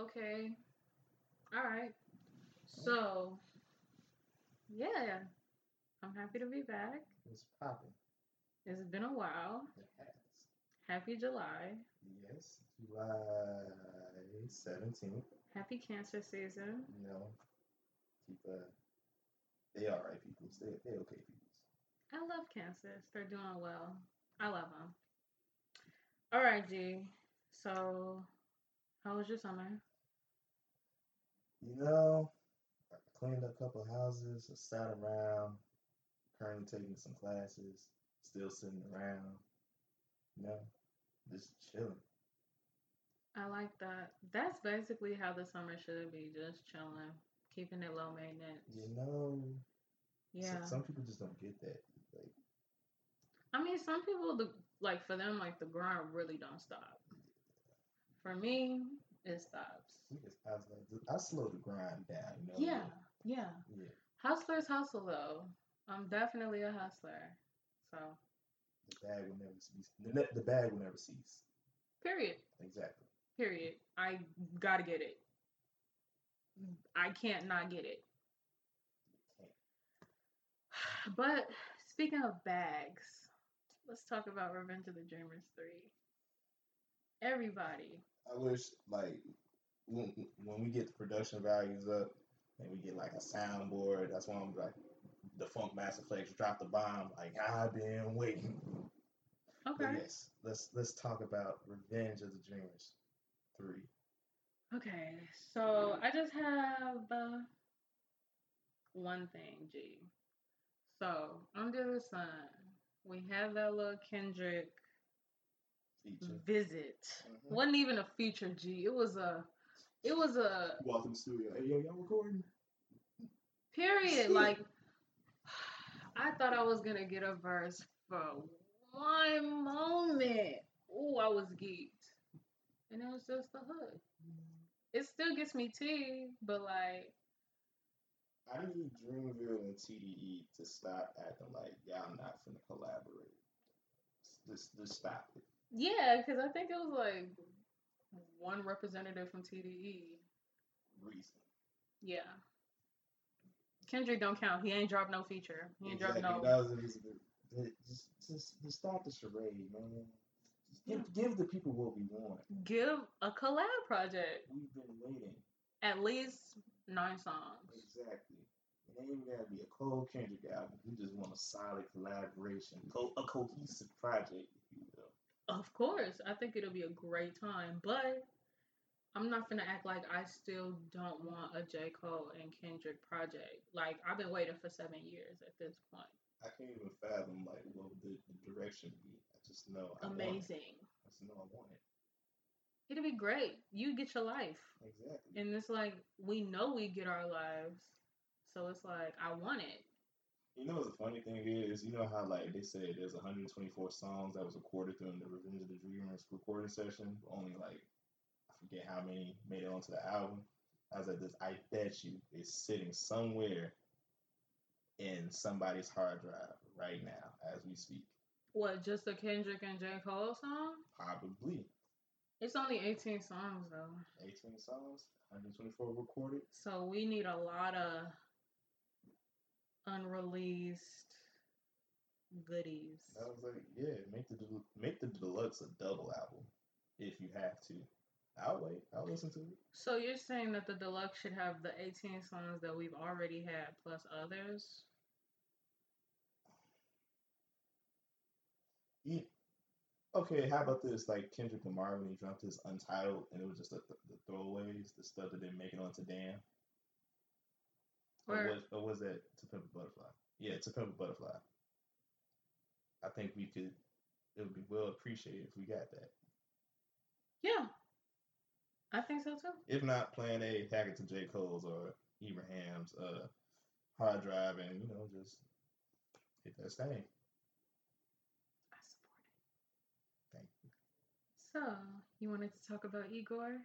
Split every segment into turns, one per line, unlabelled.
Okay. All right. So, yeah, I'm happy to be back.
It's popping.
It's been a while.
It has.
Happy July.
Yes, July 17th.
Happy Cancer season.
You know, keep uh, they all right people. They they okay people.
I love Cancers. They're doing well. I love them. All right, G. So, how was your summer?
You know, I cleaned up a couple houses, I sat around, currently taking some classes, still sitting around. You know, just chilling.
I like that. That's basically how the summer should be just chilling, keeping it low maintenance.
You know,
Yeah.
some people just don't get that. Like,
I mean, some people, the like for them, like the grind really don't stop. For me, it stops.
we just, I like, I slow the grind down. You know.
Yeah, yeah.
Yeah.
Hustlers hustle though. I'm definitely a hustler. So,
The bag will never cease. The, the bag will never cease.
period.
Exactly.
Period. I gotta get it. I can't not get it. But speaking of bags, let's talk about Revenge of the Dreamers 3. Everybody.
I wish like when when we get the production values up and we get like a soundboard, that's when I'm like the Funkmaster Flex drop the bomb. Like I've been waiting. But
Okay.
yes, let's let's talk about Revenge of the Dreamers three.
Okay. So I just have uh, one thing, G. So under the sun, we have that little Kendrick
Feature.
visit.
Mhm.
wasn't even a feature G. It was a it was a
Walk in the studio. Hey yo, y'all recording?
period. Like I thought I was gonna get a verse for one moment. Ooh, I was geeked. And it was just the hood. It still gets me tea, but like
I need Dreamville and TDE to stop acting like y'all not finna collaborate. Just just stop it.
Yeah, because I think it was like one representative from TDE.
Reason.
Yeah. Kendrick don't count. He ain't dropped no feature. He ain't dropped no
That was the reason. to- Just, just, just stop the charade, man. Just give, give the people what we want.
give a collab project.
We've been waiting.
At least nine songs.
Exactly. It ain't even gotta be a cold Kendrick album. We just want a solid collaboration, co- a cohesive project, if you will.
Of course, I think it'll be a great time, but I'm not gonna act like I still don't want a J. Cole and Kendrick project. Like I've been waiting for seven years at this point.
I can't even fathom like what would the, the direction be. I just know I.
Amazing.
I just know I want it.
It'll be great. You get your life.
Exactly.
And it's like we know we get our lives. So it's like I want it.
You know what the funny thing is? You know how like they said there's 124 songs that was recorded during the Revenge of the Dreamers recording session. Only like I forget how many made it onto the album. I was like this. I bet you it's sitting somewhere in somebody's hard drive right now as we speak.
What, just the Kendrick and J. Cole song?
Probably
It's only 18 songs though.
18 songs, 124 recorded.
So we need a lot of unreleased goodies.
I was like, yeah, make the make the deluxe a double album if you have to. I'll wait. I'll listen to it.
So you're saying that the deluxe should have the 18 songs that we've already had plus others?
Yeah. Okay, how about this? Like Kendrick Lamar when he dropped his Untitled, and it was just the, the, the throwaways, the stuff that didn't make it onto Damn. Or
Or
was, or was that To Pimp a Butterfly? Yeah, To Pimp a Butterfly. I think we could. It would be well appreciated if we got that.
yeah, I think so too.
If not, Plan A, hack it to J Cole's or Ibrahim's uh, hard drive, and you know just hit that stain.
I support it.
Thank you.
So you wanted to talk about Igor?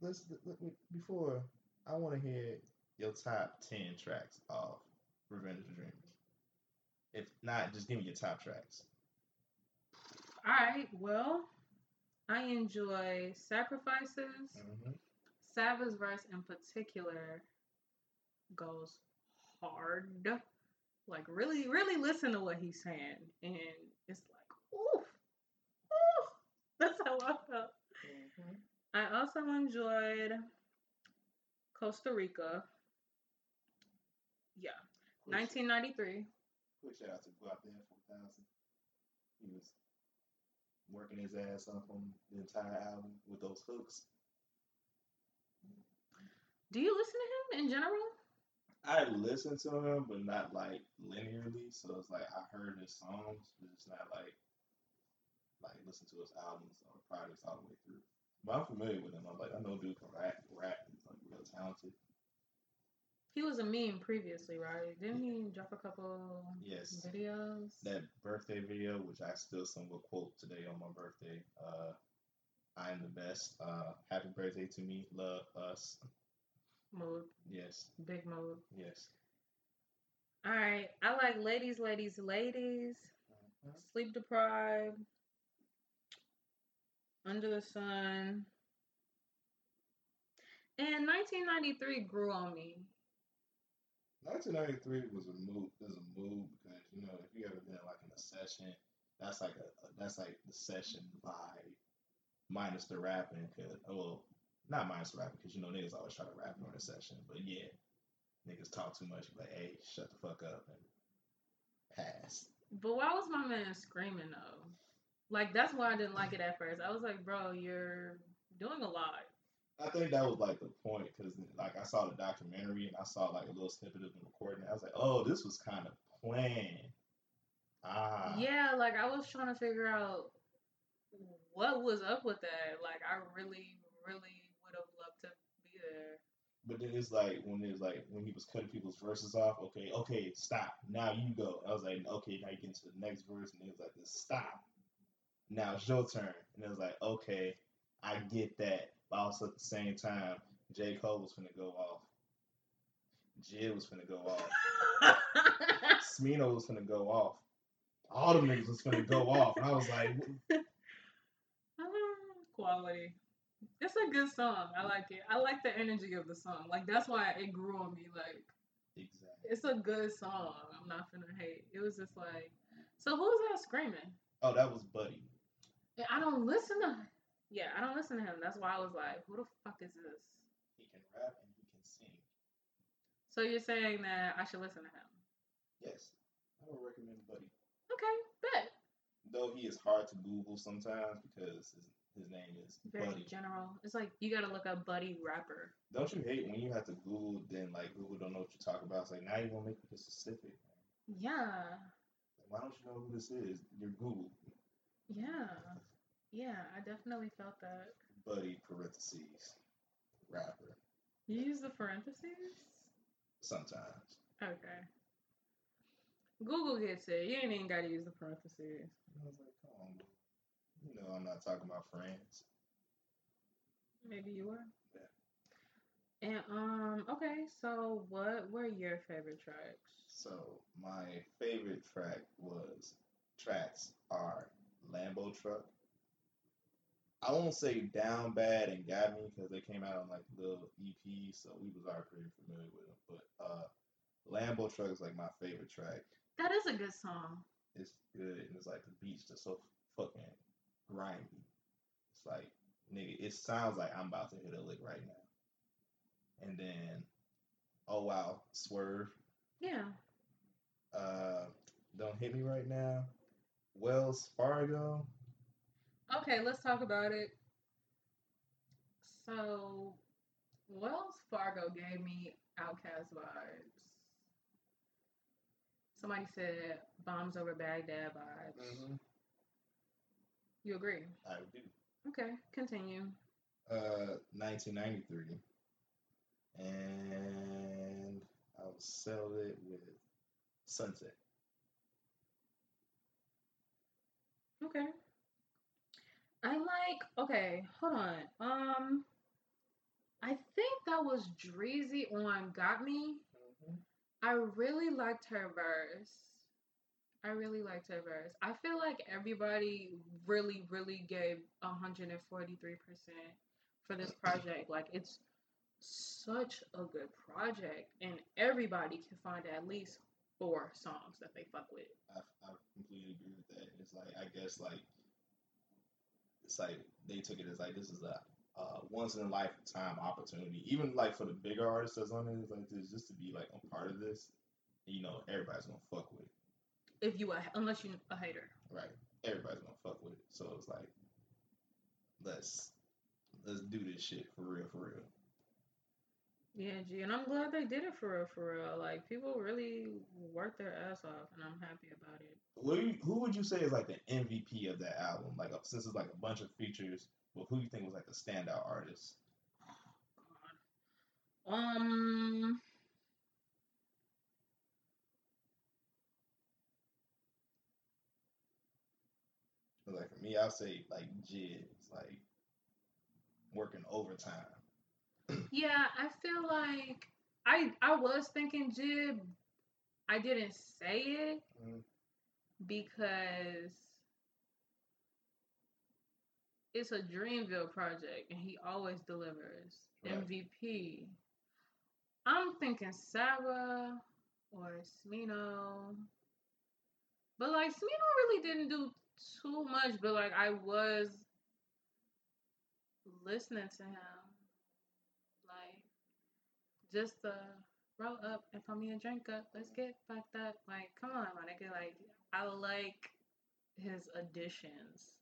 let's let me, before I want to hear your top ten tracks of Revenge of the Dreamers. If not, just give me your top tracks.
All right. Well, I enjoy Sacrifices.
hmm
Saba's verse in particular goes hard. Like really, really listen to what he's saying. And it's like, ooh, ooh. That's how I felt. I also enjoyed Costa Rica. Yeah.
Quick,
1993.
quick shout out to Guapdad, 4000. He was working his ass off on the entire album with those hooks.
Do you listen to him in general?
I listen to him, but not like linearly. So it's like I heard his songs, but it's not like like listen to his albums or projects all the way through. But I'm familiar with him. I'm like, I know dude can rap, rap. He's like real talented.
He was a meme previously, right? Didn't he drop a couple
Yes.
videos?
That birthday video, which I still some will quote today on my birthday. Uh, I am the best. Uh, happy birthday to me. Love us.
Mode.
Yes.
Big mode.
Yes.
All right. I like ladies, ladies, ladies. Sleep deprived. Under the sun. And 1993 grew on me.
1993 was a move. Was a move because you know if you ever been like in a session, that's like a, a- that's like the session vibe, minus the rapping. Cause oh, well, not minus the rapping because you know niggas always try to rap during a session, but yeah, niggas talk too much. Like hey, shut the fuck up and pass.
But why was my man screaming though? Like that's why I didn't like it at first. I was like, bro, you're doing a lot.
I think that was like the point because like I saw the documentary and I saw like a little snippet of the recording. I was like, oh, this was kind of planned. Ah,
Yeah, like I was trying to figure out what was up with that. Like I really, really would have loved to be there.
But then it's like when it's like when he was cutting people's verses off. Okay, okay, stop. Now you go. I was like, okay, now you get into the next verse, and it was like, this stop. Now it's your turn, and it was like, okay, I get that, but also at the same time, J Cole was gonna go off. Jill was gonna go off. Smino was gonna go off. All the niggas was gonna go off, and I was like, ah,
Quality. It's a good song. I like it. I like the energy of the song. Like that's why it grew on me. Like
exactly.
it's a good song. I'm not gonna hate. It was just like, so who's that screaming?
Oh, that was Buddy.
I don't listen to. Yeah, I don't listen to him. That's why I was like, who the fuck is this?
He can rap and he can sing.
So you're saying that I should listen to him?
Yes, I would recommend Buddy.
Okay, bet.
Though he is hard to Google sometimes because his, his name is
Very
Buddy.
general. It's like you gotta look up Buddy rapper.
Don't you hate when you have to Google, then like Google don't know what you're talking about? It's like now you want to make it specific.
Yeah,
Like, why don't you know who this is? You're Google
yeah, yeah. I definitely felt that.
Buddy parentheses rapper.
You use the parentheses?
Sometimes.
Okay. Google gets it. You ain't even gotta use the parentheses.
I was like, come on, Google. You know I'm not talking about friends.
Maybe you were. Yeah. And um, okay. So what were your favorite tracks?
So my favorite track was tracks are Lambo Truck. I won't say Down Bad and Got Me because they came out on like little EP, so we was already pretty familiar with them. But uh, Lambo Truck is like my favorite track.
That is a good song.
It's good and it's like the beats just so fucking grimy. It's like nigga, it sounds like I'm about to hit a lick right now. And then, oh wow, Swerve.
Yeah.
Uh, don't hit me right now. Wells Fargo.
Okay, let's talk about it. So, Wells Fargo gave me OutKast vibes. Somebody said bombs over Baghdad vibes. You agree?
I do.
Okay, continue.
Uh, 1993, and I'll sell it with Sunset.
Okay. I like. Okay, hold on. Um, I think that was Dreezy on "Got Me." I really liked her verse. I I really liked her verse. I feel like everybody really, really gave 143% for this project. Like, it's such a good project, and everybody can find at least four songs that they fuck with.
I, I completely agree with that. It's like I guess like it's like they took it as like this is a uh, once in a lifetime opportunity. Even like for the bigger artists that's on it, like this, just to be like a part of this, you know, everybody's gonna fuck with it.
If you a, unless you a hater,
right? Everybody's gonna fuck with it. So it's like let's let's do this shit for real, for real.
Yeah, G, and I'm glad they did it for real, for real. Like people really worked their ass off, and I'm happy about it.
Who, who would you say is like the MVP of that album? Like since it's like a bunch of features, but who you think was like the standout artist?
Oh, um.
Like for me, I'll say like Jid's like working overtime.
Yeah, I feel like I I was thinking JID. I didn't say it mm-hmm. because it's a Dreamville project and he always delivers. Right. MVP. I'm thinking Sarah or Smino. But like Smino really didn't do too much, but like I was listening to him. Just the roll up and pour me a drink up. Let's get fucked up. Like, come on, my nigga. Like, I like his additions.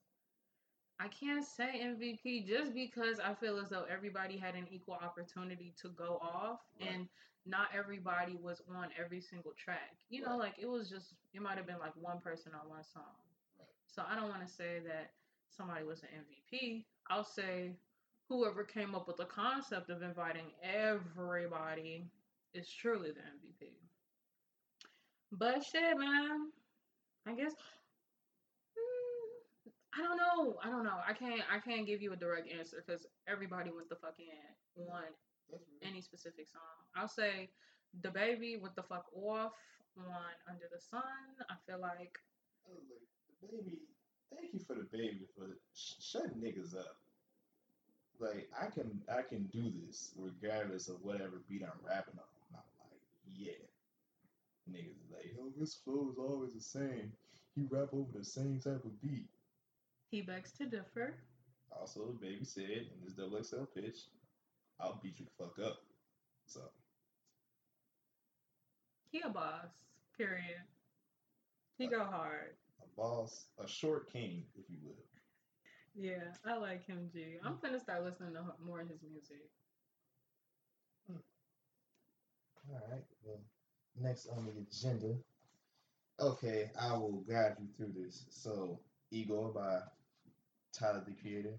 I can't say MVP just because I feel as though everybody had an equal opportunity to go off right. and not everybody was on every single track. You know, like it was just it might have been like one person on one song. Right. So I don't want to say that somebody was an MVP. I'll say whoever came up with the concept of inviting everybody is truly the MVP. But shit, man. I guess mm, I don't know. I don't know. I can't. I can't give you a direct answer because everybody went the fuck in on any specific song. I'll say DaBaby with the fuck off on Under the Sun. I feel like
oh, DaBaby. Thank you for DaBaby for sh- shut niggas up. Like I can I can do this regardless of whatever beat I'm rapping on. I'm like yeah. Niggas like, oh, his flow is always the same. He rap over the same type of beat.
He begs to differ.
Also, DaBaby said in this double XL pitch, I'll beat you the fuck up. So.
He a boss, period. He uh, go hard.
A boss, a short king, if you will.
Yeah, I like him, G. I'm gonna start listening to more of his music.
Hmm. All right. Well, next on the agenda. Okay, I will guide you through this. So, Igor by Tyler the Creator,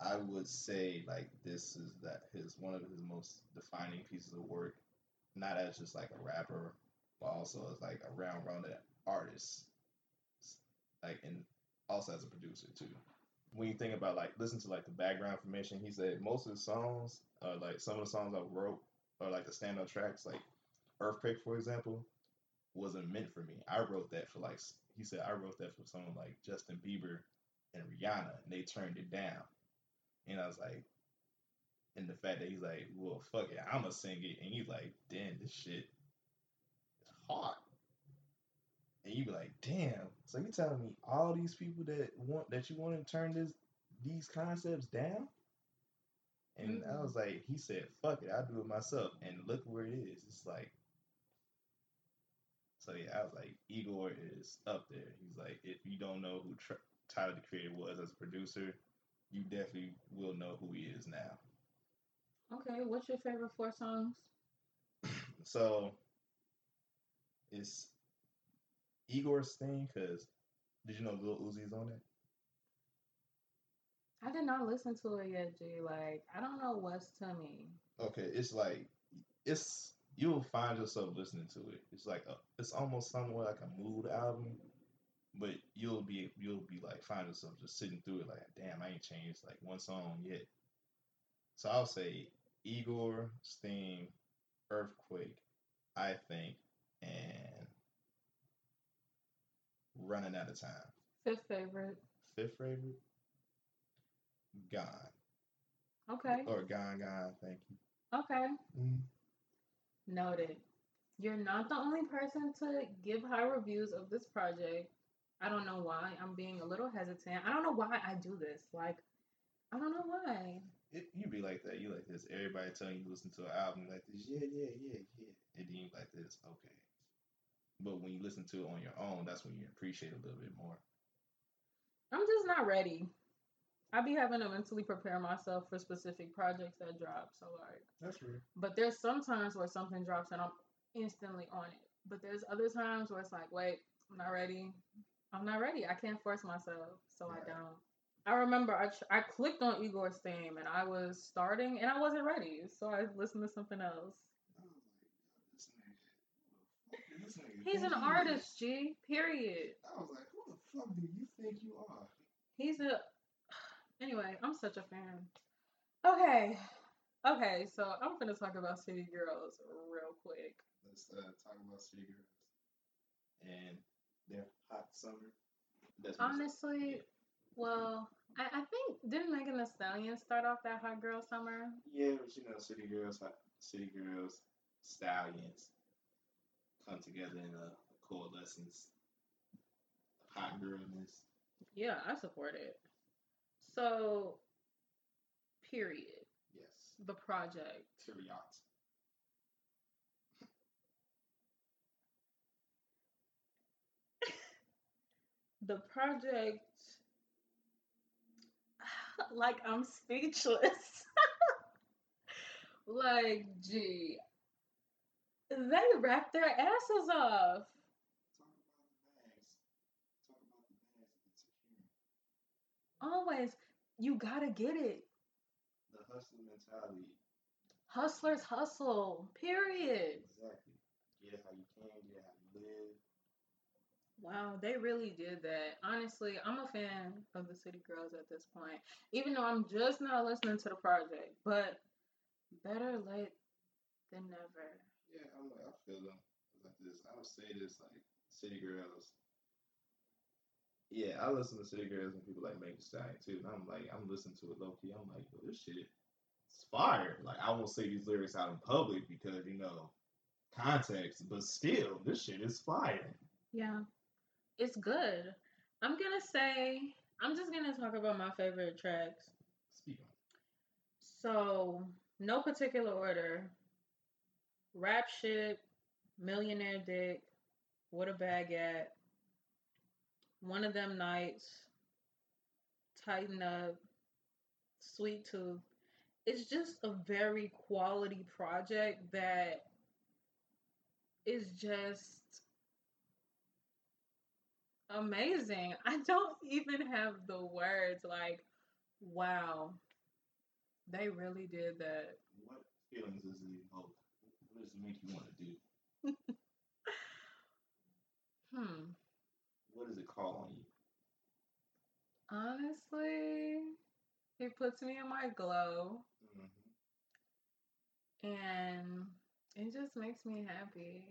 I would say like this is that his one of his most defining pieces of work, not as just like a rapper, but also as like a round rounded artist, like and also as a producer too. When you think about like listen to like the background information, he said most of the songs, uh, like some of the songs I wrote, are like the standout tracks, like Earthquake for example, wasn't meant for me. I wrote that for like he said I wrote that for someone like Justin Bieber and Rihanna, and they turned it down. And I was like, and the fact that he's like, well, fuck it, I'ma sing it, and he's like, damn, this shit is hot. And you be like, damn. So you telling me all these people that want that you want to turn this these concepts down? And mm-hmm. I was like, he said, fuck it, I'll do it myself. And look where it is. It's like so yeah, I was like, Igor is up there. He's like, if you don't know who Tr- Tyler the Creator was as a producer, you definitely will know who he is now.
Okay, what's your favorite four songs?
so it's Igor's theme because did you know Lil Uzi's on it?
I did not listen to it yet, G. Like I don't know what's to me.
Okay, it's like it's you'll find yourself listening to it. It's like a, it's almost somewhat like a mood album but you'll be you'll be like find yourself just sitting through it like damn I ain't changed like one song yet. So I'll say Igor, Steam, Earthquake, I think, and Running out of time.
Fifth favorite.
Fifth favorite. Gone.
Okay.
Or gone, gone. Thank you.
Okay.
Mm.
Noted. You're not the only person to give high reviews of this project. I don't know why. I'm being a little hesitant. I don't know why I do this. Like, I don't know why.
It, you be like that. You like this. Everybody telling you to listen to an album like this. Yeah, yeah, yeah, yeah. And then you like this. Okay. But when you listen to it on your own, that's when you appreciate it a little bit more.
I'm just not ready. I be having to mentally prepare myself for specific projects that drop. So like,
That's real.
but there's some times where something drops and I'm instantly on it. But there's other times where it's like, wait, I'm not ready. I'm not ready. I can't force myself, so
Right.
I don't. I remember I tr- I clicked on Igor's theme and I was starting and I wasn't ready, so I listened to something else.
I was like, this nigga, who the fuck is this nigga
He's an artist, G. Period.
I was like, who the fuck do you think you are?
He's a. Anyway, I'm such a fan. Okay, okay. So I'm gonna talk about City Girls real quick.
Let's uh, talk about City Girls and their hot summer. That's
Honestly, well, I, I think didn't Megan Thee Stallion start off that hot girl summer?
Yeah, but you know, City Girls, hot, City Girls, Stallions come together in a coalescence of hot girlness.
Yeah, I support it. So, period.
Yes.
The project.
Period.
The project. Like I'm speechless. like, gee, they wrapped their asses off. Always, you gotta get it.
The hustler mentality.
Hustlers hustle. Period.
Exactly. Get it how you can, get it how you live.
Wow, they really did that. Honestly, I'm a fan of the City Girls at this point, even though I'm just now listening to the project. But better late than never.
Yeah, I'm like, I feel them like this. I would say this like City Girls. Yeah, I listen to City Girls and people like Megan Thee Stallion too. And I'm like, I'm listening to it low key. I'm like, yo, this shit is fire. Like, I won't say these lyrics out in public because you know context, but still, this shit is fire.
Yeah, it's good. I'm gonna say, I'm just gonna talk about my favorite tracks.
Speak on.
So, no particular order. Rap shit, Millionaire Dick, What a Bag at, One of Them Nights, Tighten Up, Sweet Tooth. It's just a very quality project that is just amazing. I don't even have the words like, wow, they really did that.
What feelings does it evoke? Make you want to do?
Hmm.
What does it call on you?
Honestly, it puts me in my glow
hmm
and it just makes me happy.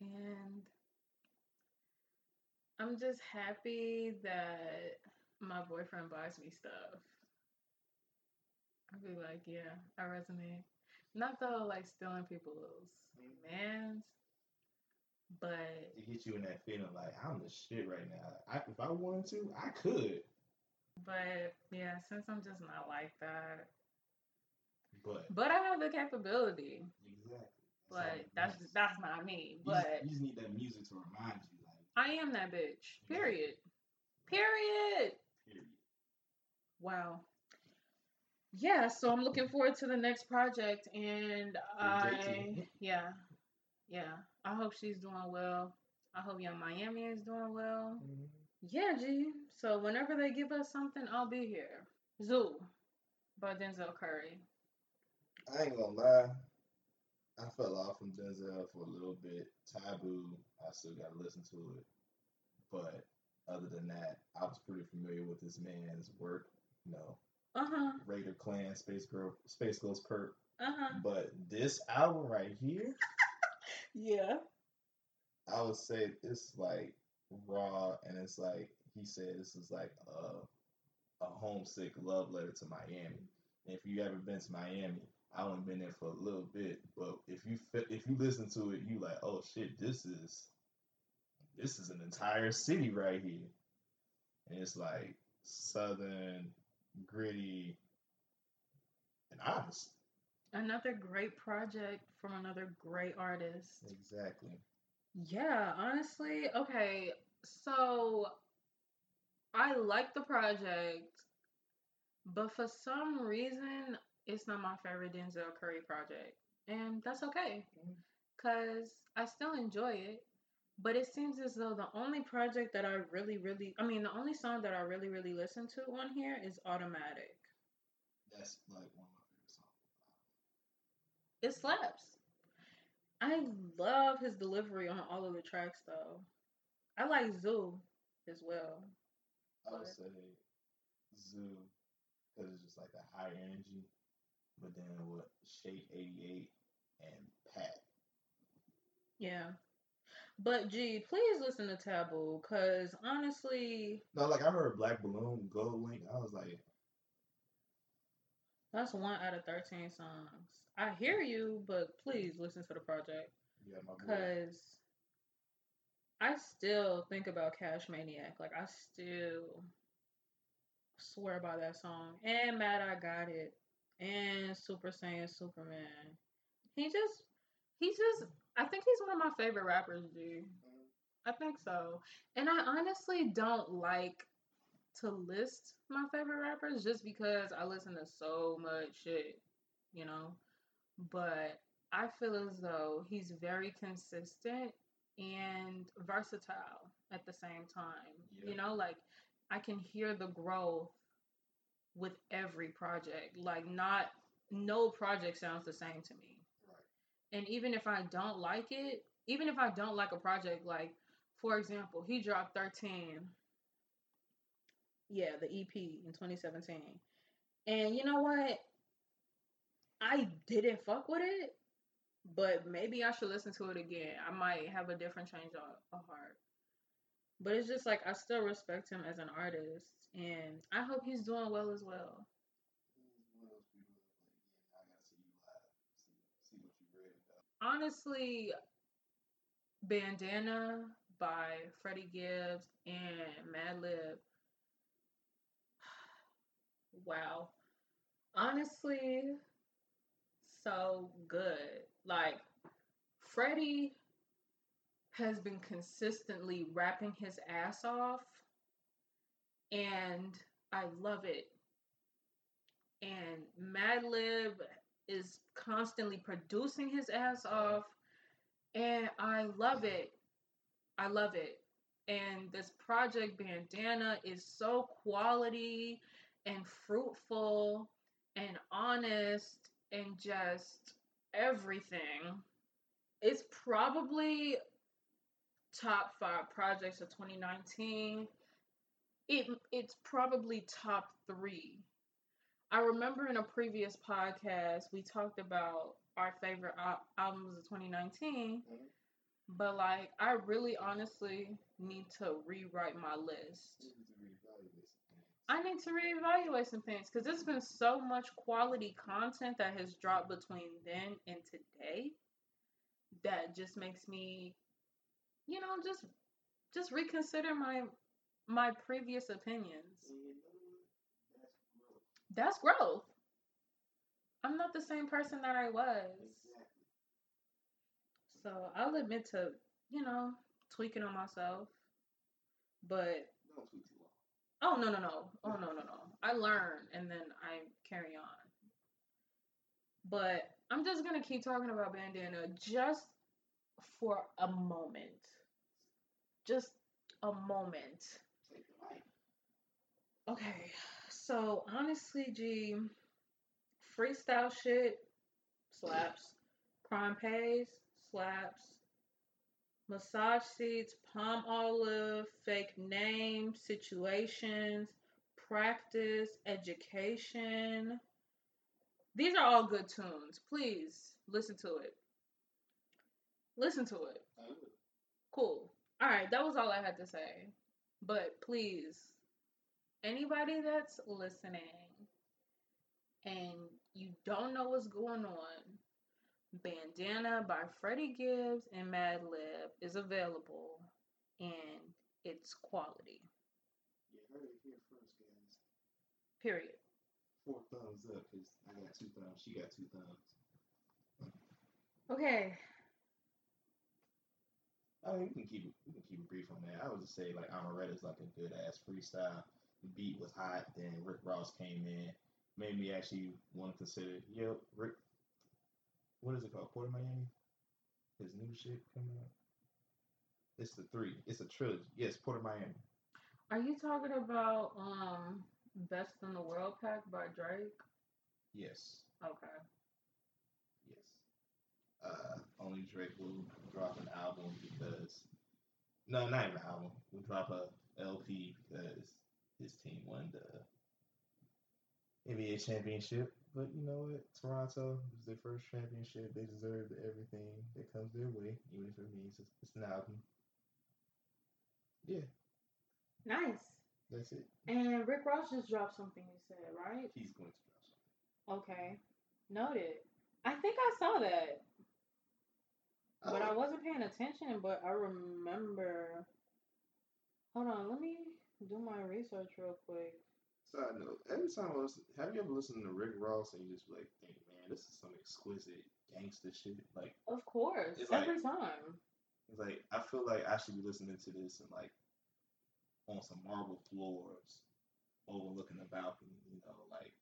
And I'm just happy that my boyfriend buys me stuff. I'd be like, yeah, I resonate. Not though like stealing people's mans, but
It hits you in that feeling like I'm the shit right now. I, if I wanted to, I could.
but yeah, since I'm just not like that.
But
But I have the capability.
exactly.
But
all it
that's that's not me.
You just-
But
you just need that music to remind you, like,
I am that bitch. Period. Period.
period.
Wow. Yeah, so I'm looking forward to the next project and I yeah. Yeah. I hope she's doing well. I hope Young Miami is doing well. Yeah, G. So whenever they give us something, I'll be here. ZUU by Denzel Curry.
I ain't gonna lie. I fell off from Denzel for a little bit. Taboo, I still gotta listen to it. But other than that, I was pretty familiar with this man's work. You know,
Uh-huh.
Raider Klan, Space Girl, SpaceGhostPurrp.
Uh-huh.
But this album right here,
Yeah.
I would say it's like raw, and it's like he said this is like a a homesick love letter to Miami. And if you ever been to Miami, I only been there for a little bit, but if you if you listen to it, you like, oh shit, this is this is an entire city right here, and it's like southern, gritty, and honest.
Another great project from another great artist.
Exactly.
Yeah, honestly, okay. So I like the project, but for some reason, it's not my favorite Denzel Curry project. And that's okay. Mm. Cause I still enjoy it. But it seems as though the only project that I really, really I mean the only song that I really, really listen to on here is Automatic.
That's like one of my favorite songs.
It slaps. I love his delivery on all of the tracks though. I like Zoo as well.
I would
But-
say Zoo, because it's just like a high energy. But then with Shake 88 and Pat.
Yeah. But gee, please listen to Taboo, cause honestly,
No, like I heard Black Balloon, GoldLink. I was like,
that's one out of thirteen songs. I hear you, but please listen to the project.
yeah.
Cause I still think about Cash Maniac. Like I still swear by that song. And Mad I Got It. And Super Saiyan Superman. He just he just I think he's one of my favorite rappers, dude. I think so. And I honestly don't like to list my favorite rappers just because I listen to so much shit, you know. But I feel as though he's very consistent and versatile at the same time.
Yeah.
You know, like I can hear the growth with every project. Like not no project sounds the same to me. And even if I don't like it, even if I don't like a project, like for example, he dropped 13. Yeah, the EP in 2017. And you know what? I didn't fuck with it, but maybe I should listen to it again. I might have a different change of heart. But it's just like I still respect him as an artist, and I hope he's doing well as well.
What else we do? Like, yeah, I gotta see you live. See, see what you read about.
Honestly, Bandana by Freddie Gibbs and Madlib. Wow. Honestly, so good. Like, Freddie has been consistently rapping his ass off, and I love it. And Madlib is constantly producing his ass off and I love it. I love it. And this project bandana is so quality and fruitful and honest and just everything. It's probably top 5 projects of 2019. It it's probably top 3 I remember in a previous podcast we talked about our favorite al- albums of 2019,
Mhm.
but like I really honestly need to rewrite my list.
You need to reevaluate some things.
I need to reevaluate some things because there's been so much quality content that has dropped between then and today that just makes me, you know, just just reconsider my my previous opinions.
And you know what? That's growth.
That's growth. I'm not the same person that I was.
Exactly.
So I'll admit to, you know, tweaking on myself. But
Don't tweet too long.
oh no no no. Oh no no no. I learn and then I carry on. But I'm just gonna keep talking about bandana just for a moment. Just a moment.
Take the mic.
Okay, so honestly, G, freestyle shit slaps. Crime pays slaps. Massage seats, Palmolive, fake name, situations, practice, education. These are all good tunes. Please listen to it. Listen to it. Cool. All right, that was all I had to say. But please, anybody that's listening and you don't know what's going on, Bandana by Freddie Gibbs and Madlib is available and it's quality.
You heard it here first, guys.
Period.
Four thumbs up because I got two thumbs. She got two thumbs.
Okay.
I mean, we can keep it. We can keep it brief on that. I would just say like Omertà's like a good ass freestyle. The beat was hot. Then Rick Ross came in, made me actually want to consider. Yo, Rick. What is it called? Port of Miami. His new shit coming out. It's the three. It's a trilogy. Yes, Port of Miami.
Are you talking about um Best in the World Pack by Drake?
Yes.
Okay.
Yes. Uh, only Drake will drop an album because no, not even an album. We'll drop a LP because his team won the NBA championship. But you know what? Toronto was their first championship. They deserve everything that comes their way, even if it means it's, an album. Yeah,
Nice.
that's it.
And Rick Ross just dropped something you said, right?
He's going to drop something.
Okay. Noted. I think I saw that. But I
Oh,
wasn't paying attention, but I remember. Hold on, let me do my research real quick.
Side note: Every time I listen, have you ever listened to Rick Ross and you just be like, think, man, this is some exquisite gangster shit. Like,
Of course,
It's like-
every time.
it's like I feel like I should be listening to this and like on some marble floors, overlooking the balcony. You know, like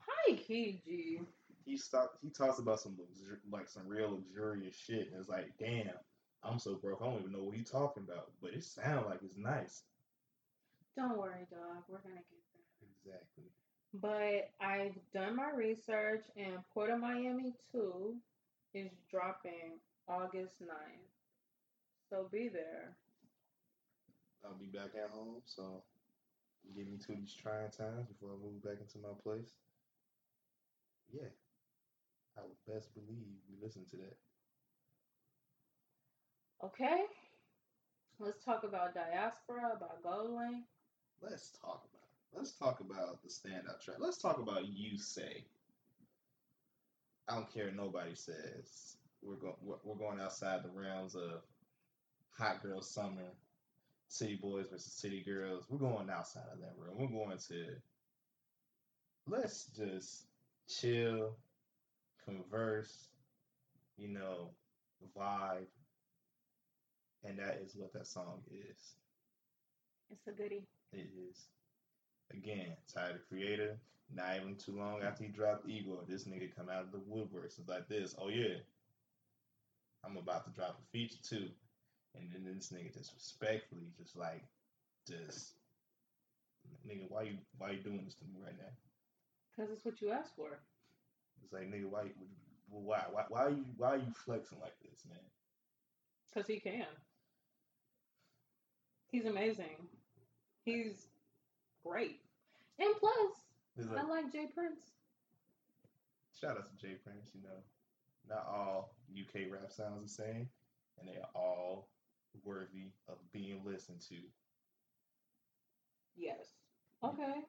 Hi, KG.
he start, he talks about some luxur- like some real luxurious shit. And it's like, damn, I'm so broke. I don't even know what he's talking about, but it sounds like it's nice.
Don't worry, dog. We're gonna get there.
Exactly.
But I've done my research, and Port of Miami 2 is dropping August 9th. So be there.
I'll be back at home, so give me two of these trying times before I move back into my place. Yeah, I would best believe we listen to that.
Okay? Let's talk about Diaspora, about GoldLink.
Let's talk about it. Let's talk about the standout track. Let's talk about you say. I don't care. Nobody says we're going. We're, going outside the realms of hot girl summer, city boys versus city girls. We're going outside of that realm. We're going to. Let's just chill, converse, you know, vibe, and that is what that song is.
It's a goodie.
It is. Again, Tyler the Creator, not even too long after he dropped Igor, this nigga come out of the woodworks. It's like this, oh yeah, I'm about to drop a feature too. And then this nigga just respectfully just like just nigga, why you why you doing this to me right now?
Because it's what you asked for.
It's like nigga, why why why why are you why are you flexing like this, man?
Because he can. He's amazing. He's great. And plus,
It's
I
like,
like Jay Prince.
shout out to Jay Prince, you know. Not all UK rap sounds the same, and they are all worthy of being listened to.
Yes. Okay.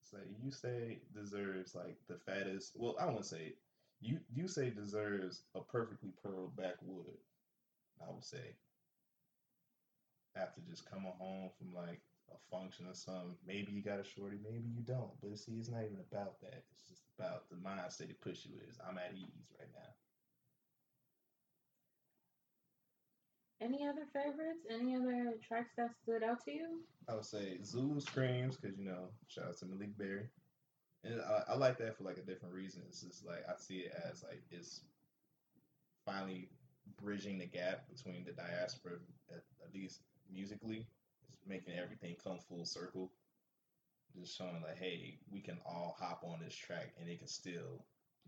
So you say deserves like the fattest. Well, I wouldn't say it. you. You say deserves a perfectly pearled backwood. I would say after just coming home from like a function or something. Maybe you got a shorty, maybe you don't. But see, it's not even about that. It's just about the mindset it puts you is. I'm at ease right now.
Any other favorites? Any other tracks that stood out to you?
I would say Zulu Screams because you know, shout out to Maleek Berry, and I, I like that for like a different reason. It's just like I see it as like it's finally bridging the gap between the diaspora, at, at least musically, making everything come full circle. Just showing like, hey, we can all hop on this track and it can still,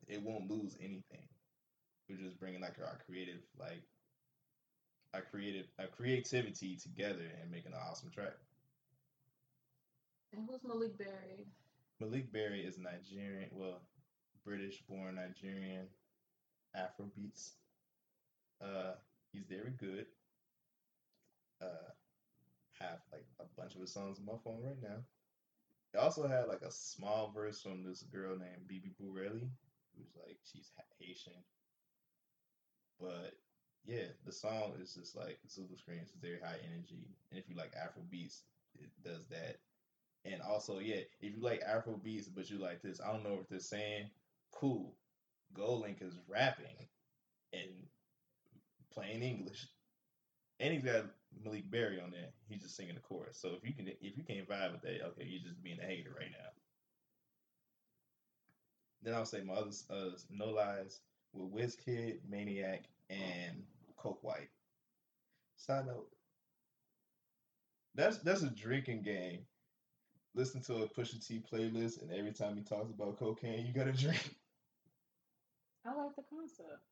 it won't lose anything. We're just bringing like our creative, like our creative, our creativity together and making an awesome track.
And who's Maleek Berry?
Maleek Berry is Nigerian, well, British born Nigerian Afrobeats. Uh, he's very good. uh, have like a bunch of his songs on my phone right now. It also had like a small verse from this girl named Bibi Bourelly, who's like she's Haitian. But yeah, the song is just like Zulu screams, it's very high energy, and if you like Afro beats, it does that. And also, yeah, if you like Afro beats, but you like this, I don't know what they're saying. Cool, GoldLink is rapping and playing English, and he's got Maleek Berry on there. He's just singing the chorus. So if you can, if you can't vibe with that, okay, you're just being a hater right now. Then I'll say my other uh, No Lies with Wizkid, Maniac, and Coke White. Side note. That's that's a drinking game. Listen to a Pusha T playlist, and every time he talks about cocaine, you gotta drink.
I like the concept.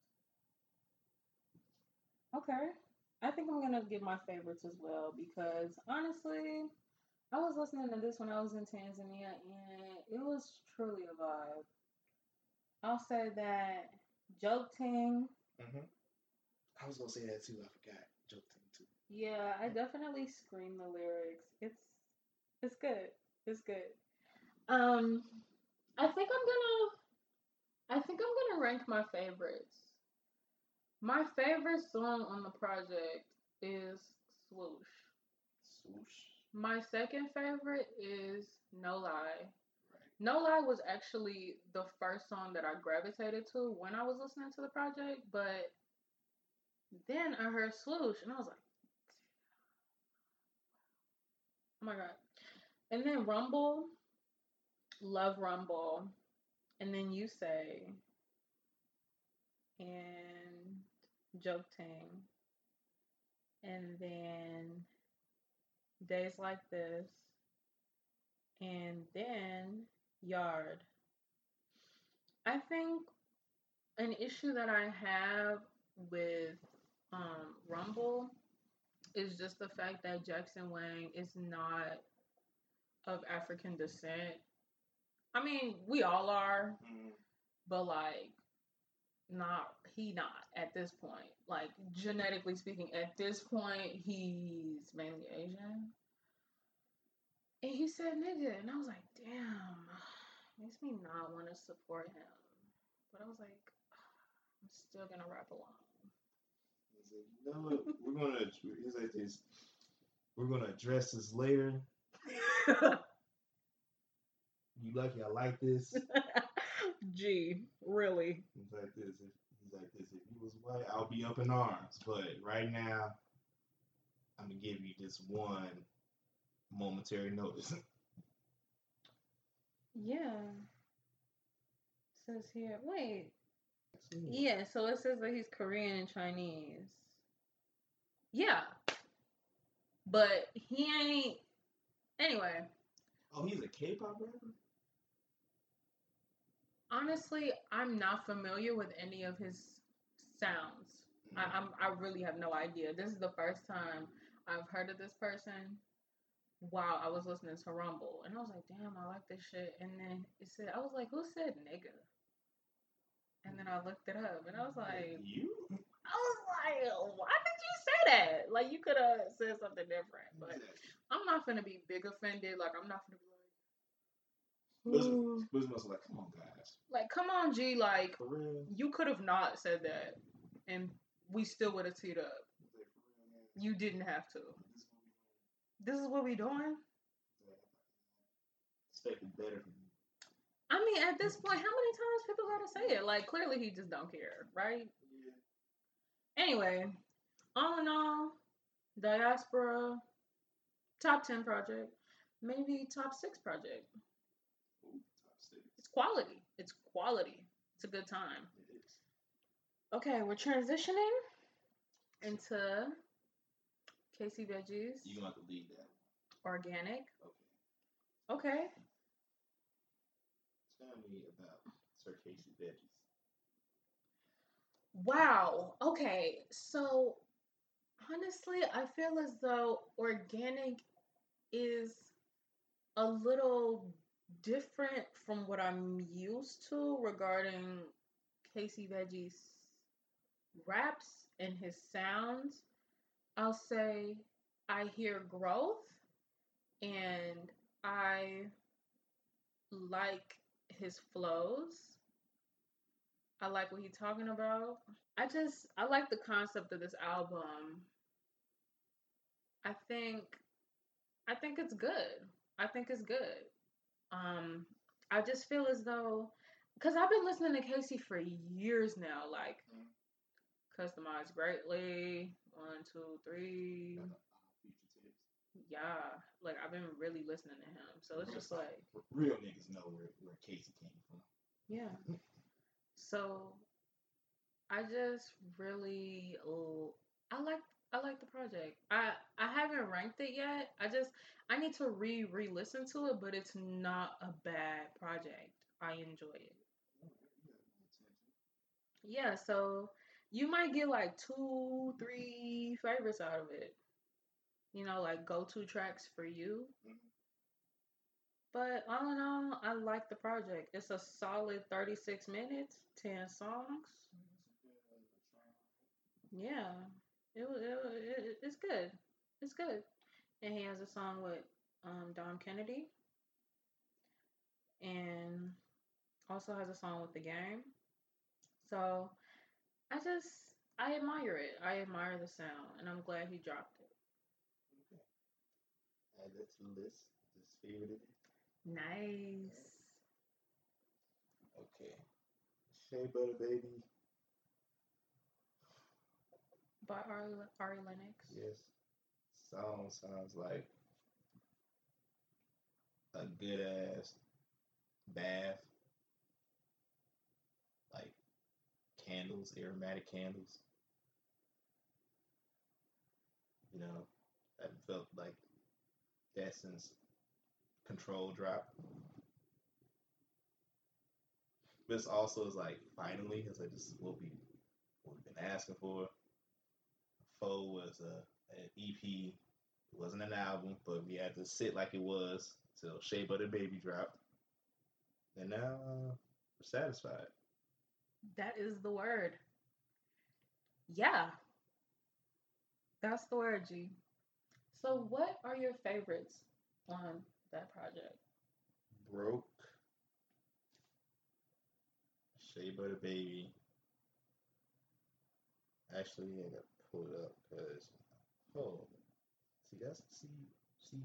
Okay. I think I'm gonna give my favorites as well because honestly, I was listening to this when I was in Tanzania and it was truly a vibe. I'll say that Joke Ting.
Mm-hmm. I was gonna say that too. I forgot Joke Ting too.
Yeah, I definitely scream the lyrics. It's it's good. It's good. Um, I think I'm gonna. I think I'm gonna rank my favorites. My favorite song on the project is Swoosh.
Swoosh.
My second favorite is No Lie.
Right.
No Lie was actually the first song that I gravitated to when I was listening to the project, but then I heard Swoosh and I was like, oh my god. And then Rumble, love Rumble. And then you say, and Joke Ting. And then Days Like This. And then Yard. I think an issue that I have with um, Rumble is just the fact that Jackson Wang is not of African descent. I mean, we all are,
Mm,
but like, not he not at this point. Like genetically speaking, at this point, he's mainly Asian. And he said nigga, and I was like, damn, makes me not want to support him. But I was like, I'm still gonna rap along.
He's like, you know what? We're gonna. He's like this. We're gonna address this later. You lucky I like this.
Gee, really?
He's like this. If, he's like this. If he was white, I'll be up in arms. But right now, I'm gonna give you this one momentary notice.
Yeah. Says here. Wait. Yeah, so it says that he's Korean and Chinese. Yeah. But he ain't. Anyway,
Oh, he's a K-pop rapper.
Honestly, I'm not familiar with any of his sounds. I, mm. I'm I really have no idea. This is the first time I've heard of this person while I was listening to Rumble, and I was like, "Damn, I like this shit." And then it said, I was like, "Who said nigga?" And then I looked it up, and I was like,
you.
I was like, "Why did you say that? Like you could have said something different." But I'm not gonna be big offended. Like I'm not gonna be like,
Listen,
"Ooh."
Listen, was like, come on, guys.
like come on, G. Like you could have not said that, and we still would have teed up.
He's like, for real, man.
You didn't have to.
This is what we
This is what we
doing. Expected better from you.
I mean, at this point, how many times people gotta say it? Like, clearly he just don't care, right?
Yeah.
Anyway, all in all, diaspora, top ten project, maybe top six project.
Ooh, top six.
It's quality. It's quality. It's a good time. Okay, we're transitioning into Casey Veggies,
You gonna have to lead that.
organic.
Okay.
Okay.
Tell me about Sir Casey Veggies.
Wow. Okay. So honestly, I feel as though organic is a little different from what I'm used to regarding Casey Veggie's raps and his sounds. I'll say I hear growth and I like his flows. I like what he's talking about. I just I like the concept of this album. I think I think it's good. I think it's good. Um I just feel as though cuz I've been listening to Casey for years now like
Mhm.
customized greatly, one, two, three. Yeah, like I've been really listening to him. So it's just like
real niggas know where, where Casey came from.
Yeah. So I just really oh, I like I like the project. I I haven't ranked it yet. I just I need to re re listen to it, but it's not a bad project. I enjoy it. Yeah, so you might get like two, three favorites out of it. You know, like go to tracks for you.
Mhm.
But all in all, I like the project. It's a solid 36 minutes, 10 songs. Yeah, it, wa- it, wa- it it's good. It's good. And he has a song with um, Dom Kennedy, and also has a song with the game. So I just I admire it. I admire the sound, and I'm glad he dropped it. Okay.
Add that to the list. Just favorite it.
Nice.
Okay. Shea Butter Baby.
By Ari, Ari Lennox.
Yes. Song sounds like a good ass bath. Like candles, aromatic candles. You know, I felt like Essence control drop. This also is like finally, because this is what we what we've been asking for. PHO was a an EP. It wasn't an album, but we had to sit like it was till Shea Butter Baby dropped. And now uh, we're satisfied.
That is the word. Yeah. That's the word, G. So, what are your favorites on that project?
Broke. Shea Butter Baby. Actually, to pull it up because oh, see that's see see.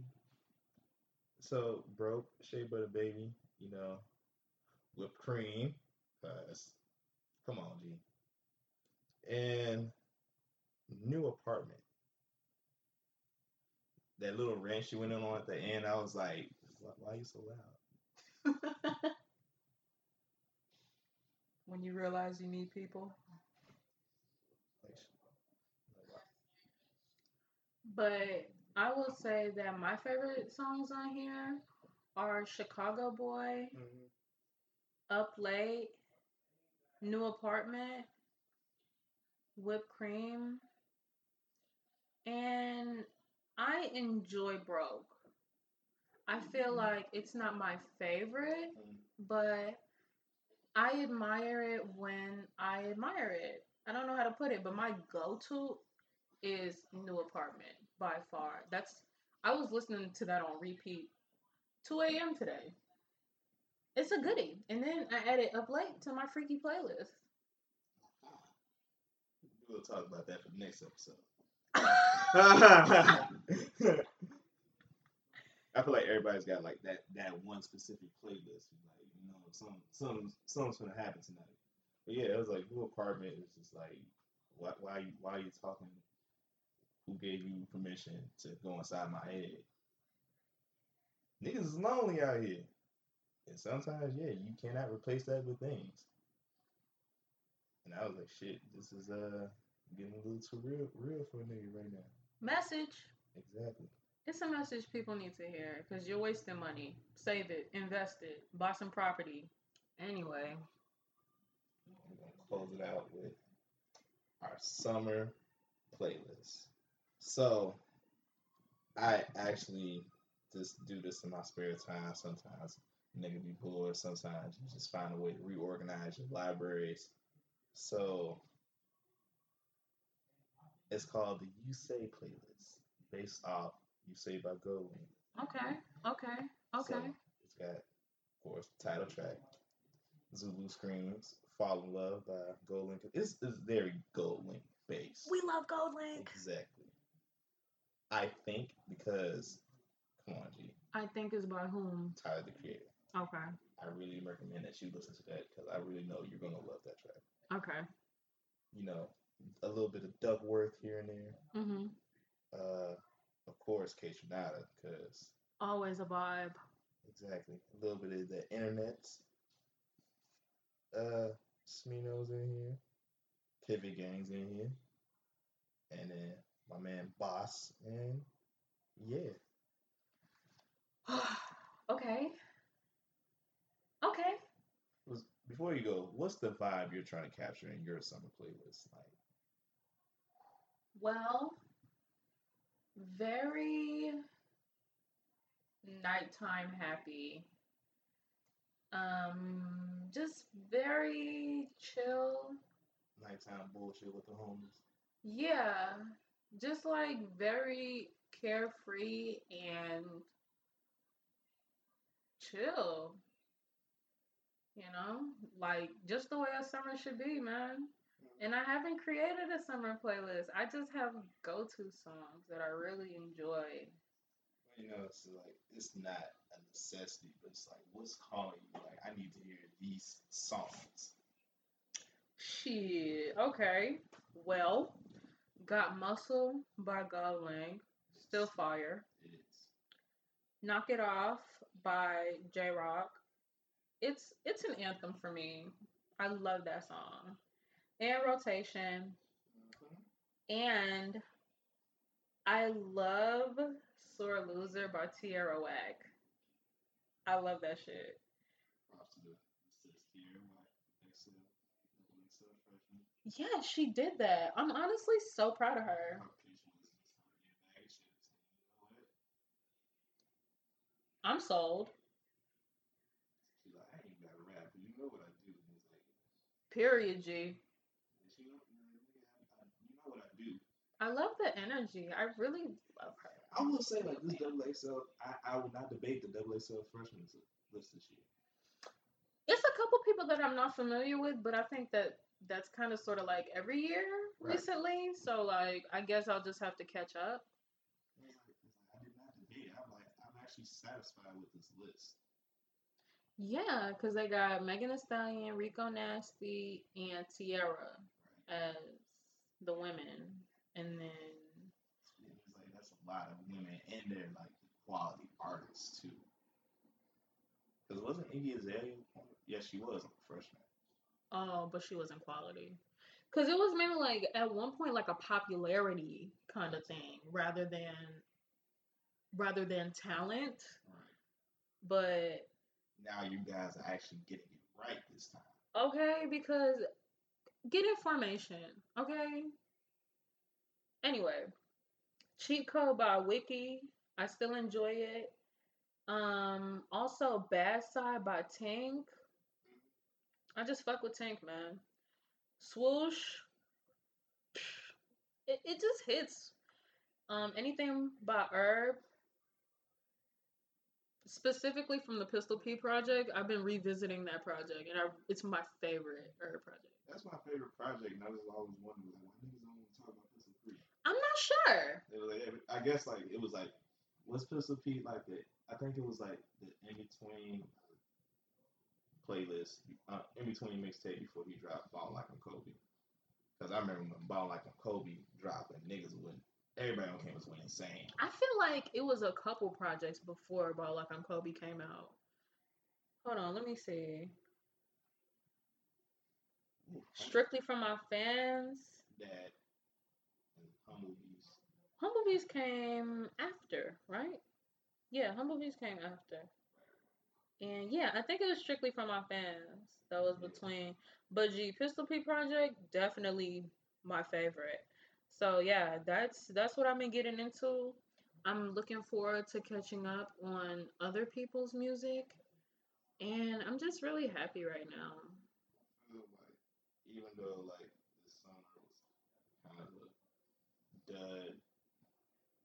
So broke Shea Butter Baby, you know, whipped cream. Cause come on, G. And new apartment. That little rant she went in on at the end, I was like, why, why are you so loud?
when you realize you need people.
Like, like,
But I will say that my favorite songs on here are Chicago Boy,
Mhm.
Up Late, New Apartment, Whipped Cream, and I enjoy Broke. I feel like it's not my favorite,
Mhm.
but I admire it when I admire it. I don't know how to put it, but my go to is New Apartment by far. That's I was listening to that on repeat 2 a.m. today. It's a goodie. And then I added up late to my freaky playlist.
We'll talk about that for the next episode. I feel like everybody's got like that that one specific playlist. Like you know, some some something's gonna happen tonight. But yeah, it was like new apartment is just like why why you why are you talking? Who gave you permission to go inside my head? Niggas is lonely out here, and sometimes yeah, you cannot replace that with things. And I was like, shit, this is uh getting a little too real real for a nigga right now.
Message.
Exactly.
It's a message people need to hear because you're wasting money. Save it, invest it, buy some property. Anyway,
I'm gonna close it out with our summer playlist. So I actually just do this in my spare time. Sometimes nigga be bored. Sometimes you just find a way to reorganize your libraries. So it's called the You Say playlist. based off "You Say by Gold."
Okay. Okay. Okay.
So it's got, of course, the title track, Zulu Screams, Fall in Love by GoldLink. It's, it's very GoldLink based.
we love GoldLink.
Exactly. I think because, come on, G,
I think is by whom?
Tyler the Creator.
Okay.
I really recommend that you listen to that because I really know you're gonna love that track.
Okay.
You know, a little bit of Duckworth here and there.
Mhm.
Uh, of course, Kaytranada, because
Always a vibe.
exactly a little bit of the internet. Uh, Smino's in here, Pivot Gang's in here, and then my man Boss, and yeah,
okay. Okay.
was before you go, what's the vibe you're trying to capture in your summer playlist? Like,
Well, very nighttime happy. Um, just very chill.
nighttime bullshit with the homies.
Yeah, just like very carefree and chill. You know, like just the way a summer should be, man. Mm-hmm. And I haven't created a summer playlist. I just have go to songs that I really enjoy.
You know, it's like it's not a necessity, but it's like what's calling you? Like, I need to hear these songs.
Shit. Okay. Well, Got Muscle by GoldLink. Still fire. Knock It Off by Jay Rock. It's it's an anthem for me. I love that song. And Rotation. Mm-hmm. And I love Sore Loser by Tierra Whack. I love that shit.
Props to the sis here, my XL, double XL freshman.
Yeah, she did that. I'm honestly so proud of her.
How patient was this for your bag shit? You know what?
I'm sold.
She's like, I ain't got to rap, but you know what I do. And it's like,
Period, G.
and she know, you know, nigga, I, I, you know what I do.
I love the energy. I really love her.
I will say like this double XL. I, I would not debate the double XL freshman list this year.
It's a couple people that I'm not familiar with, but I think that that's kind of sort of like every year
Right.
recently. So like, I guess I'll just have to catch up.
It's like, it's like, I did not debate. it. I'm like I'm actually satisfied with this list.
Yeah, because they got Megan Thee Stallion, Rico Nasty, and Tierra as the women, and then
Yeah, It's like that's a lot of women and they're like quality artists too. Because wasn't Iggy Azalea? Yes, she was a freshman.
Oh, but she wasn't quality. Because it was mainly like at one point like a popularity kind of thing rather than rather than talent.
Right.
But
Now you guys are actually getting it right this time.
Okay, because get information. Okay. Anyway, cheat code by Wiki. I still enjoy it. Um, also Bad Side by Tank. I just fuck with Tank, man. Swoosh. It it just hits. Um, anything by Herb. Specifically from the Pistol P project, I've been revisiting that project, and I, it's my favorite Herb project.
That's my favorite project, and I just always wondered like, why niggas don't want to talk about Pistol Pete?
I'm not sure.
It was like I guess like it was like was Pistol P like the I think it was like the in between playlist uh, in between mixtape before he dropped Ball Like I'm Kobe. Because I remember when Ball Like I'm Kobe dropped and niggas went everybody on campus went insane.
I feel like it was a couple projects before Ball Like I'm Kobe came out. Hold on, let me see. Strictly from my fans.
That and Humble
Humblebees came after, right? Yeah, Humble Beast came after. And yeah, I think it was strictly from my fans. That was
mm-hmm.
between but G Pistol P project, definitely my favorite. So yeah, that's that's what I've been getting into. I'm looking forward to catching up on other people's music. And I'm just really happy right now.
I feel like even though like the summer was kind of a dud,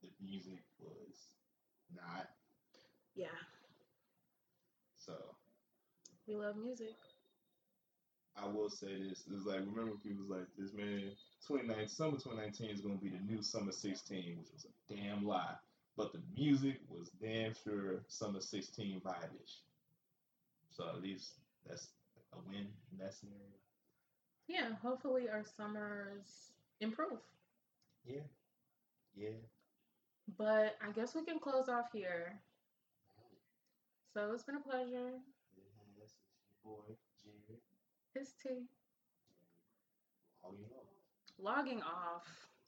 the music was not.
Yeah. We love music.
I will say this: it's like remember people was like this man. 29 summer 2019 is gonna be the new summer 16, which was a damn lie. But the music was damn sure summer 16 vibe-ish. So at least that's a win in that scenario.
Yeah, hopefully our summers improve.
Yeah. Yeah.
But I guess we can close off here. So it's been a pleasure.
It has. It's your boy, Jared.
It's T.
Logging off.
Logging off.